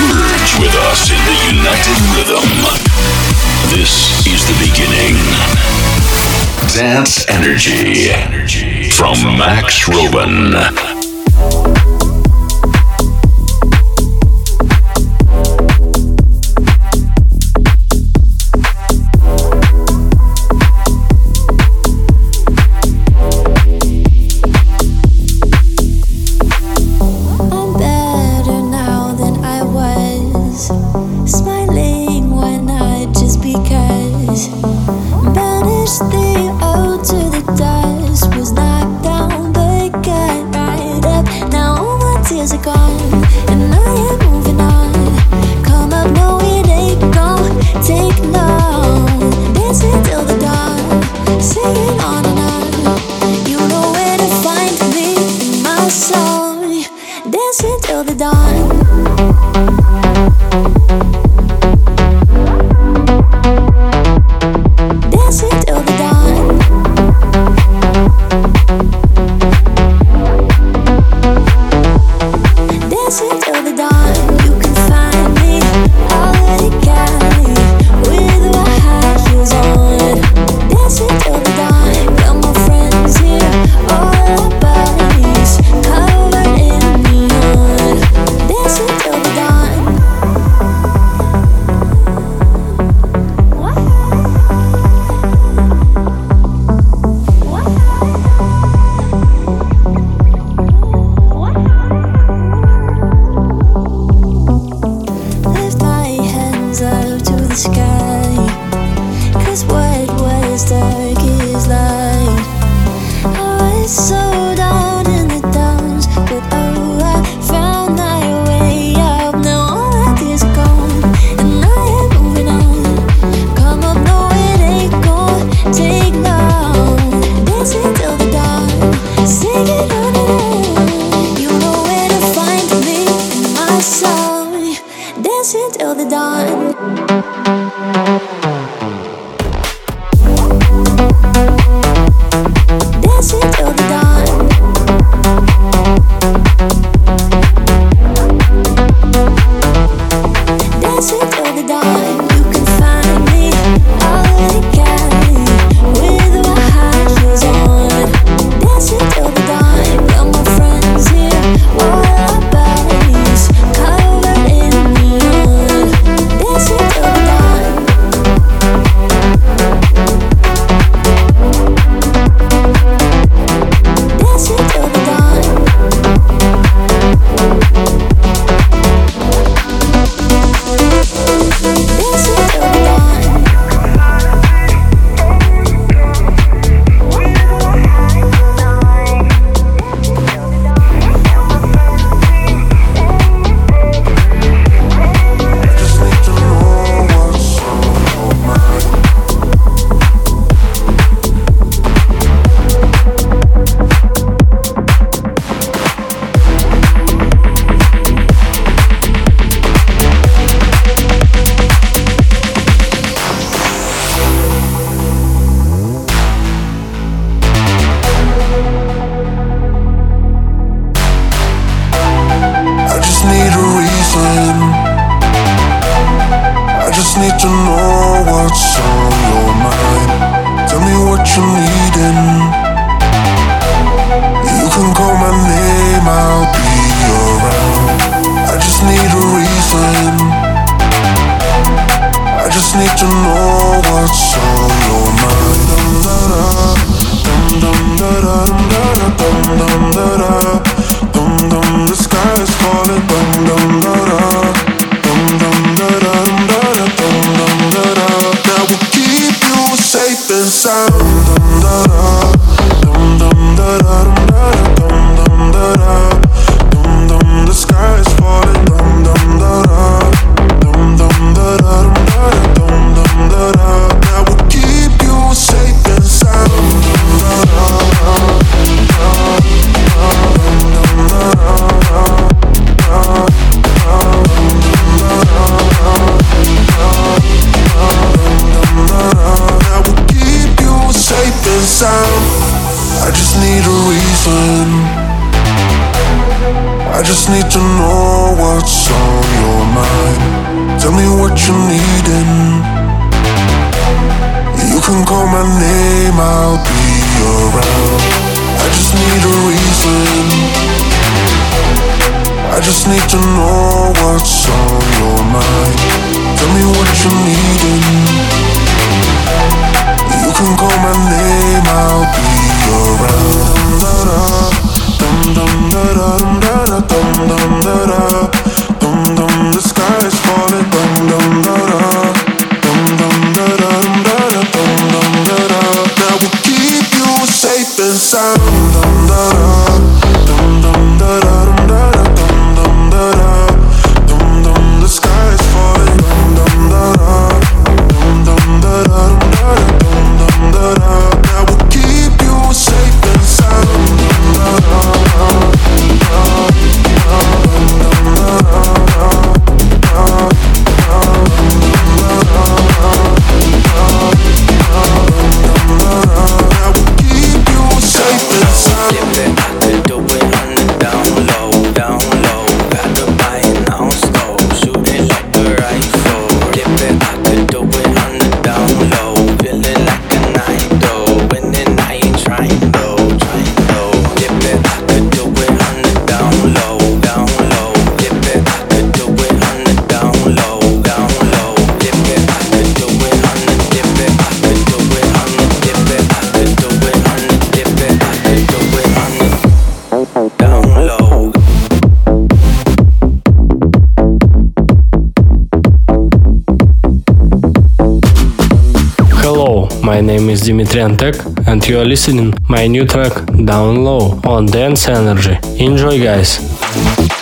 Merge with us in the united rhythm. This is the beginning. Dance Energy from Max Roven. 있잖아 My name is Dimitri Antek, and you are listening my new track Down Low on Dance Energy. Enjoy guys!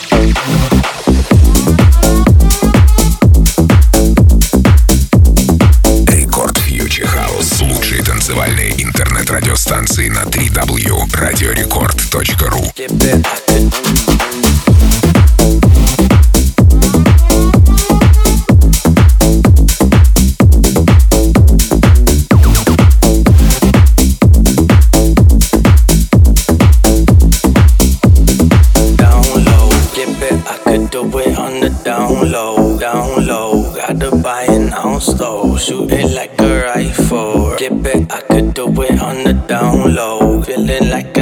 get back, I could do it on the down low. Feeling like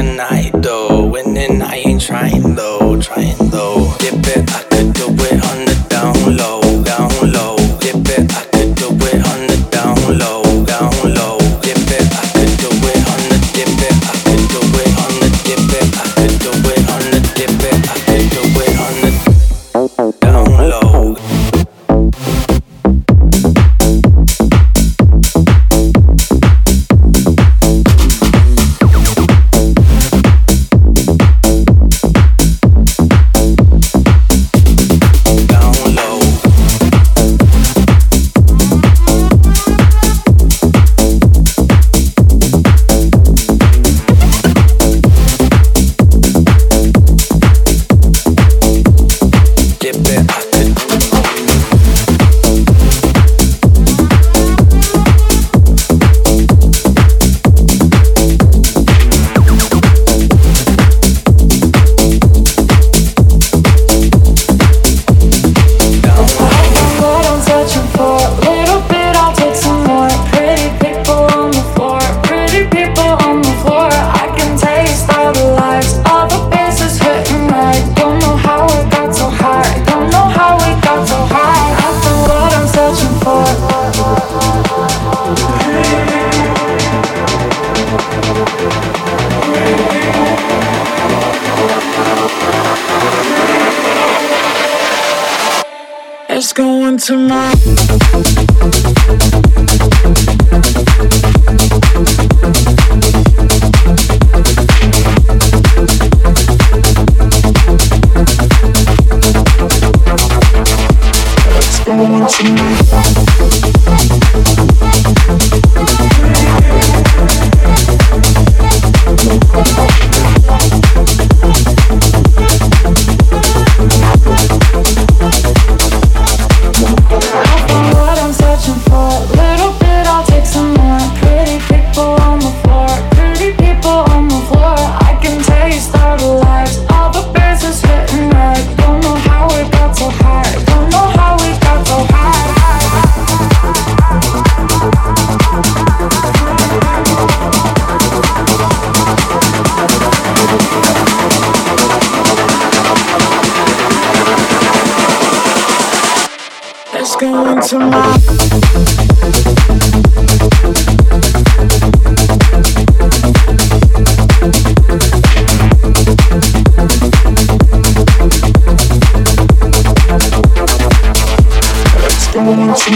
Thank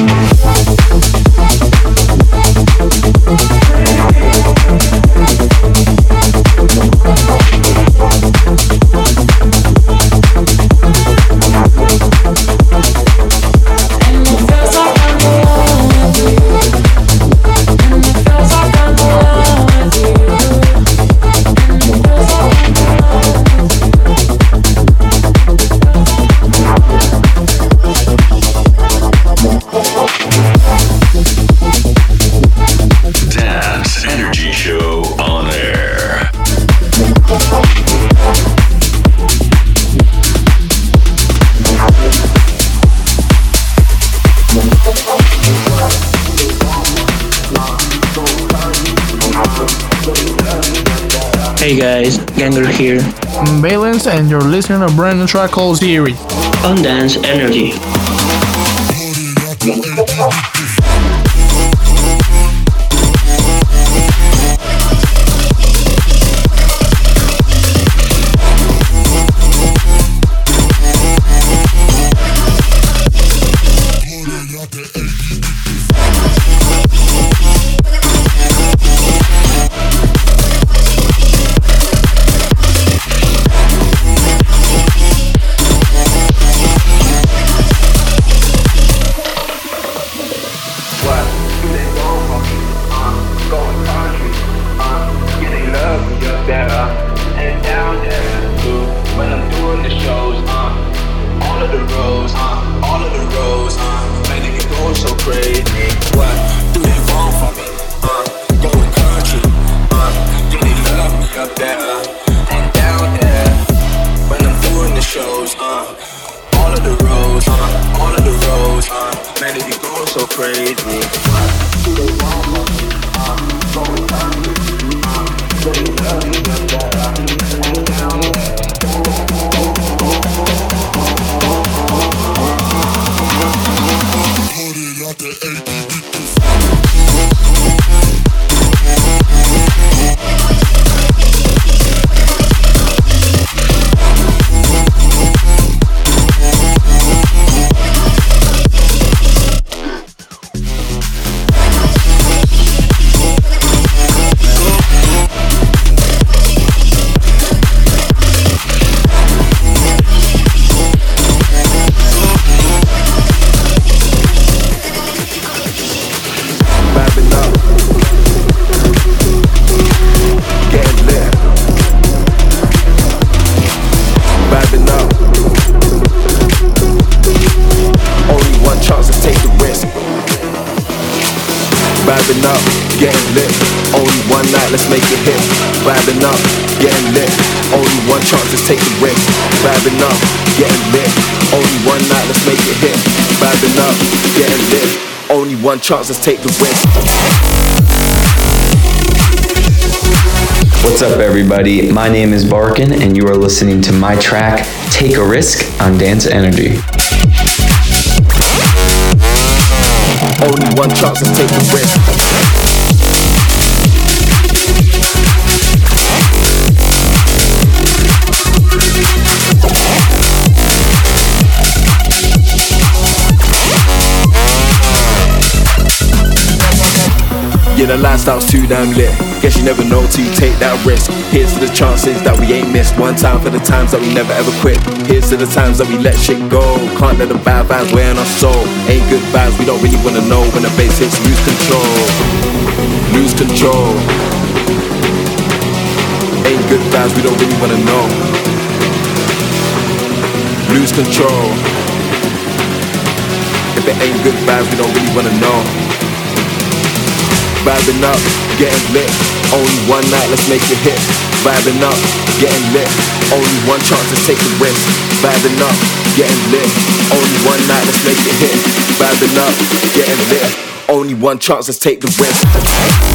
you. Hey guys, Ganger here. I'm Valence and you're listening to a brand new track called Siri. On Dance Energy. crazy. Chances, take the risk. What's up, everybody? My name is Barkin, and you are listening to my track, Take a Risk, on Dance Energy. Only one chance to take the risk. Yeah, the lifestyle's too damn lit. Guess you never know till you take that risk. Here's to the chances that we ain't missed. One time for the times that we never ever quit. Here's to the times that we let shit go. Can't let the bad vibes weigh on our soul. Ain't good vibes, we don't really wanna know. When the bass hits, lose control. Lose control. Ain't good vibes, we don't really wanna know. Lose control. If it ain't good vibes, we don't really wanna know. Vibing up, getting lit. Only one night, let's make it hit. Vibing up, getting lit. Only one chance to take the risk. Vibing up, getting lit. Only one night, let's make it hit. Vibing up, getting lit. Only one chance, let's take the risk.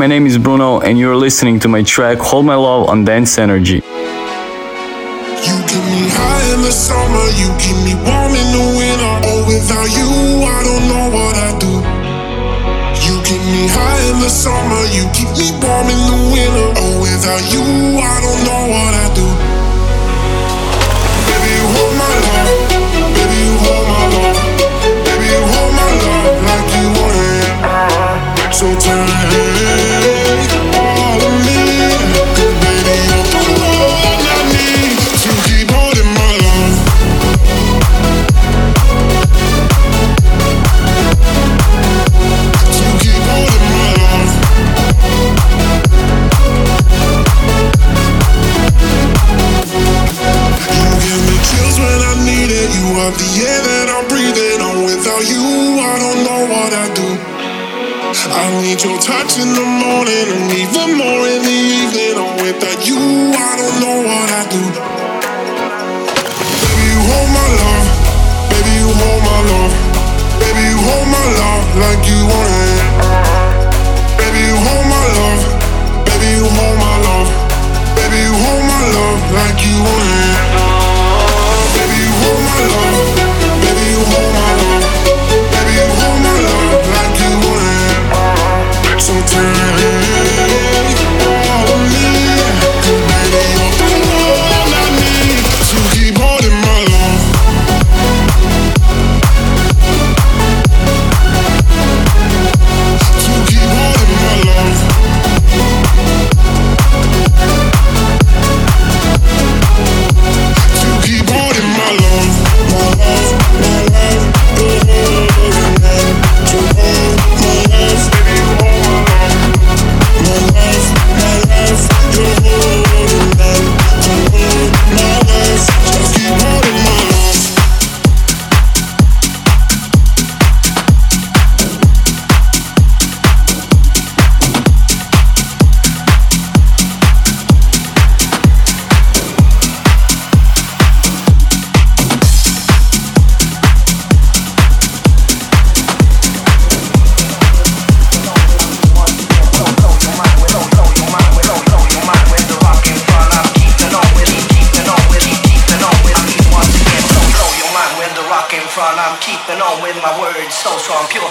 my name is Bruno, and you're listening to my track Hold My Love on Dance Energy. You give me high in the summer, you me warm in the winter. Oh, without you, I don't know what I do. You me high in the summer, you keep me warm in the winter. Oh, without you, I don't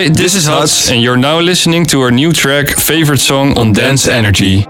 Hi, this is Huts, and you're now listening to our new track, Favorite Song on Dance Energy.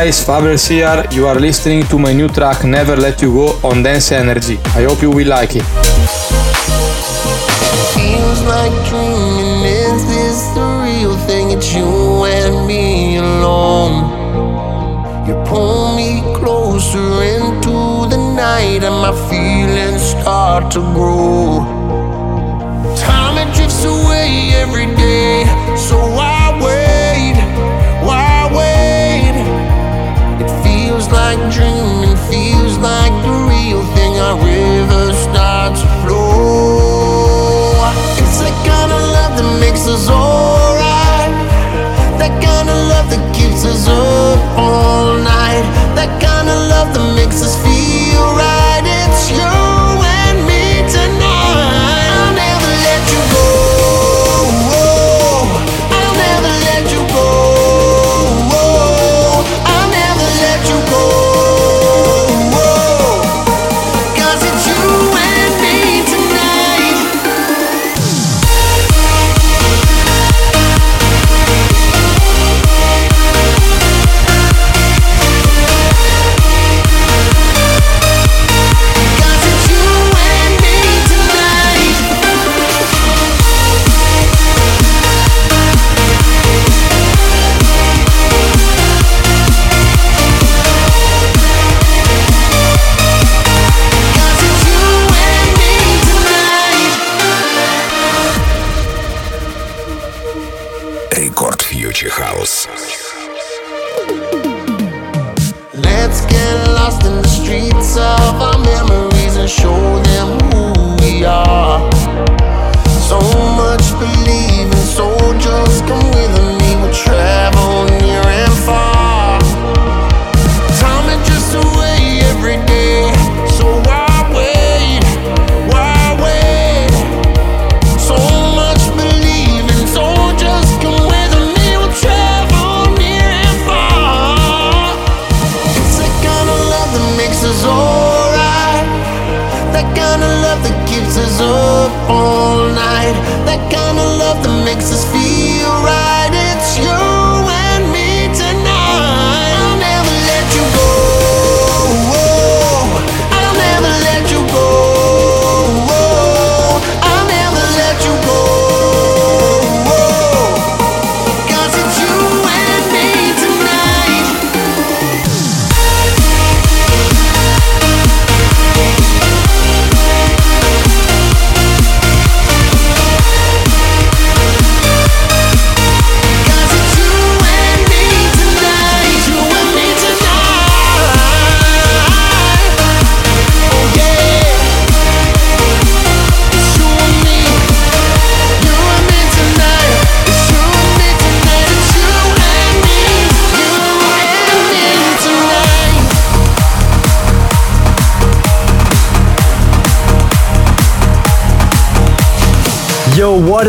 guys, Fabrice here. You are listening to my new track Never Let You Go on Dance Energy. I hope you will like it. Feels like dreaming, is this the real thing? It's you and me alone. You pull me closer into the night, and my feelings start to grow. us alright. That kind of love that keeps us up all night. That kind of love that makes us feel.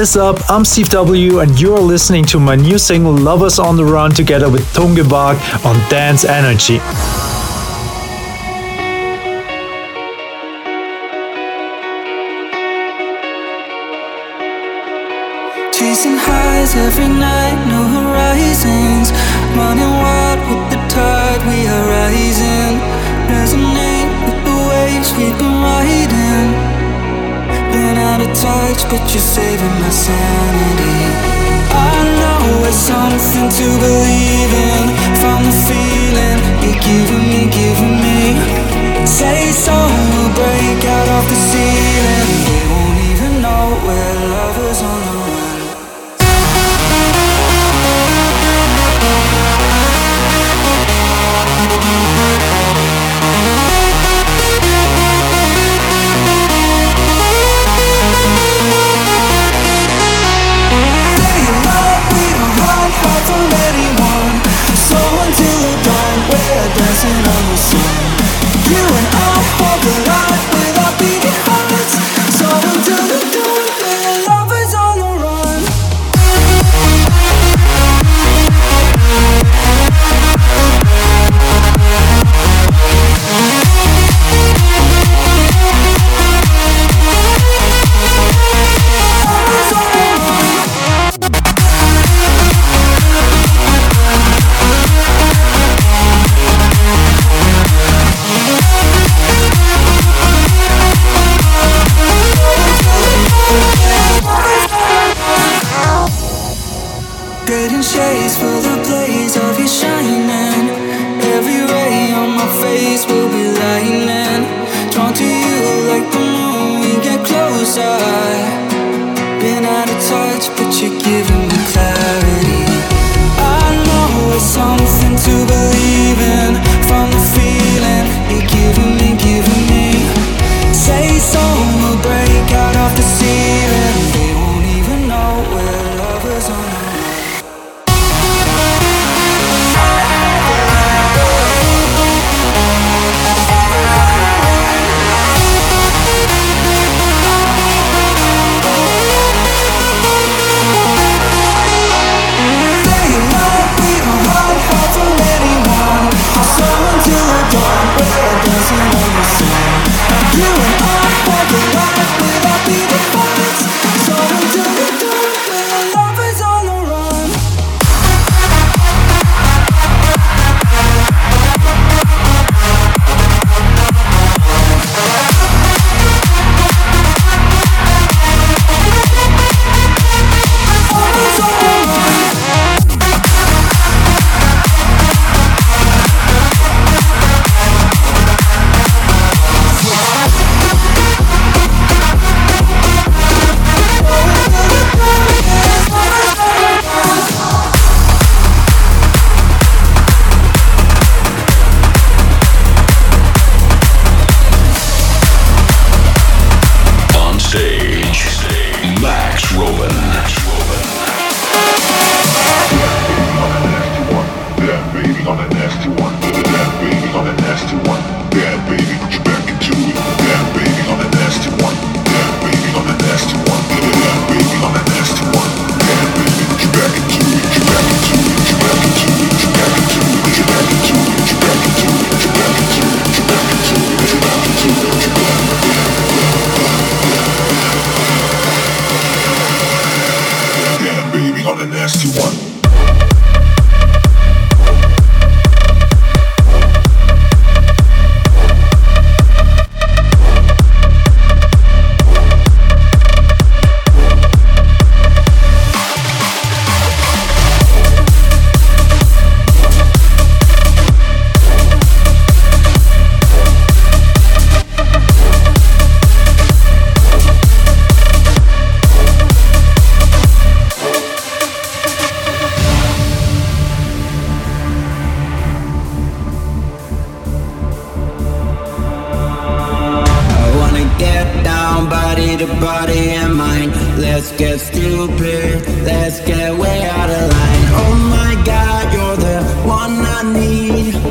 is up? I'm Steve W, and you're listening to my new single Lovers on the Run together with Tungevaag on Dance Energy. body to body and mind. Let's get stupid, let's get way out of line. Oh my god, you're the one I need.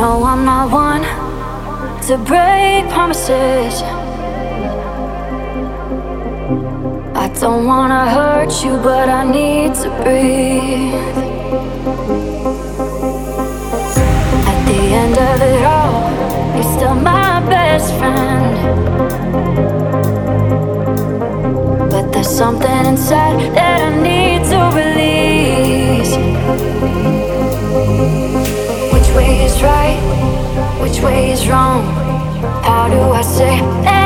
No, I'm not one to break promises. I don't wanna hurt you, but I need to breathe. At the end of it all, you're still my best friend. But there's something inside that I need to release. right? Which way is wrong? How do I say?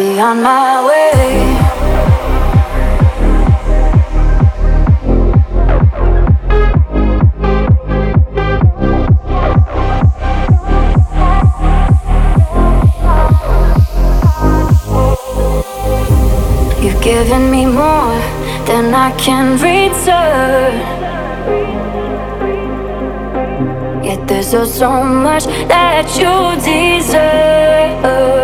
be on my way. You've given me more than I can return. Yet there's oh so much that you deserve.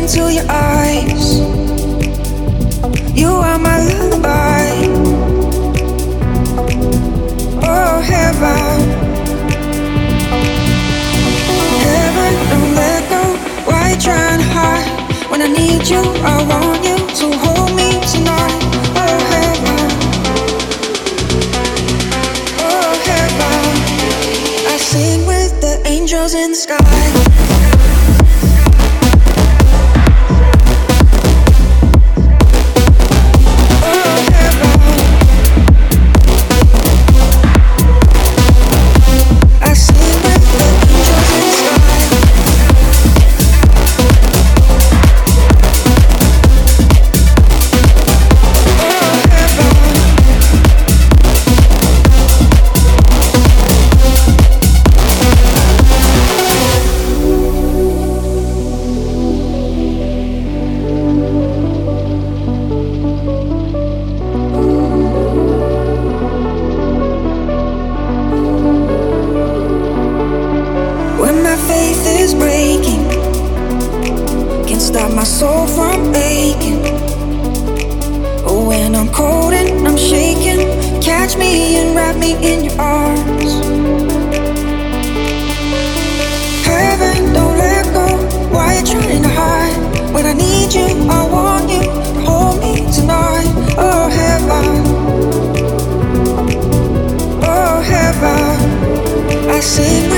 into your eyes. You are my lullaby. Oh, heaven. Heaven, don't let go. Why try and hide? When I need you, I want you. I see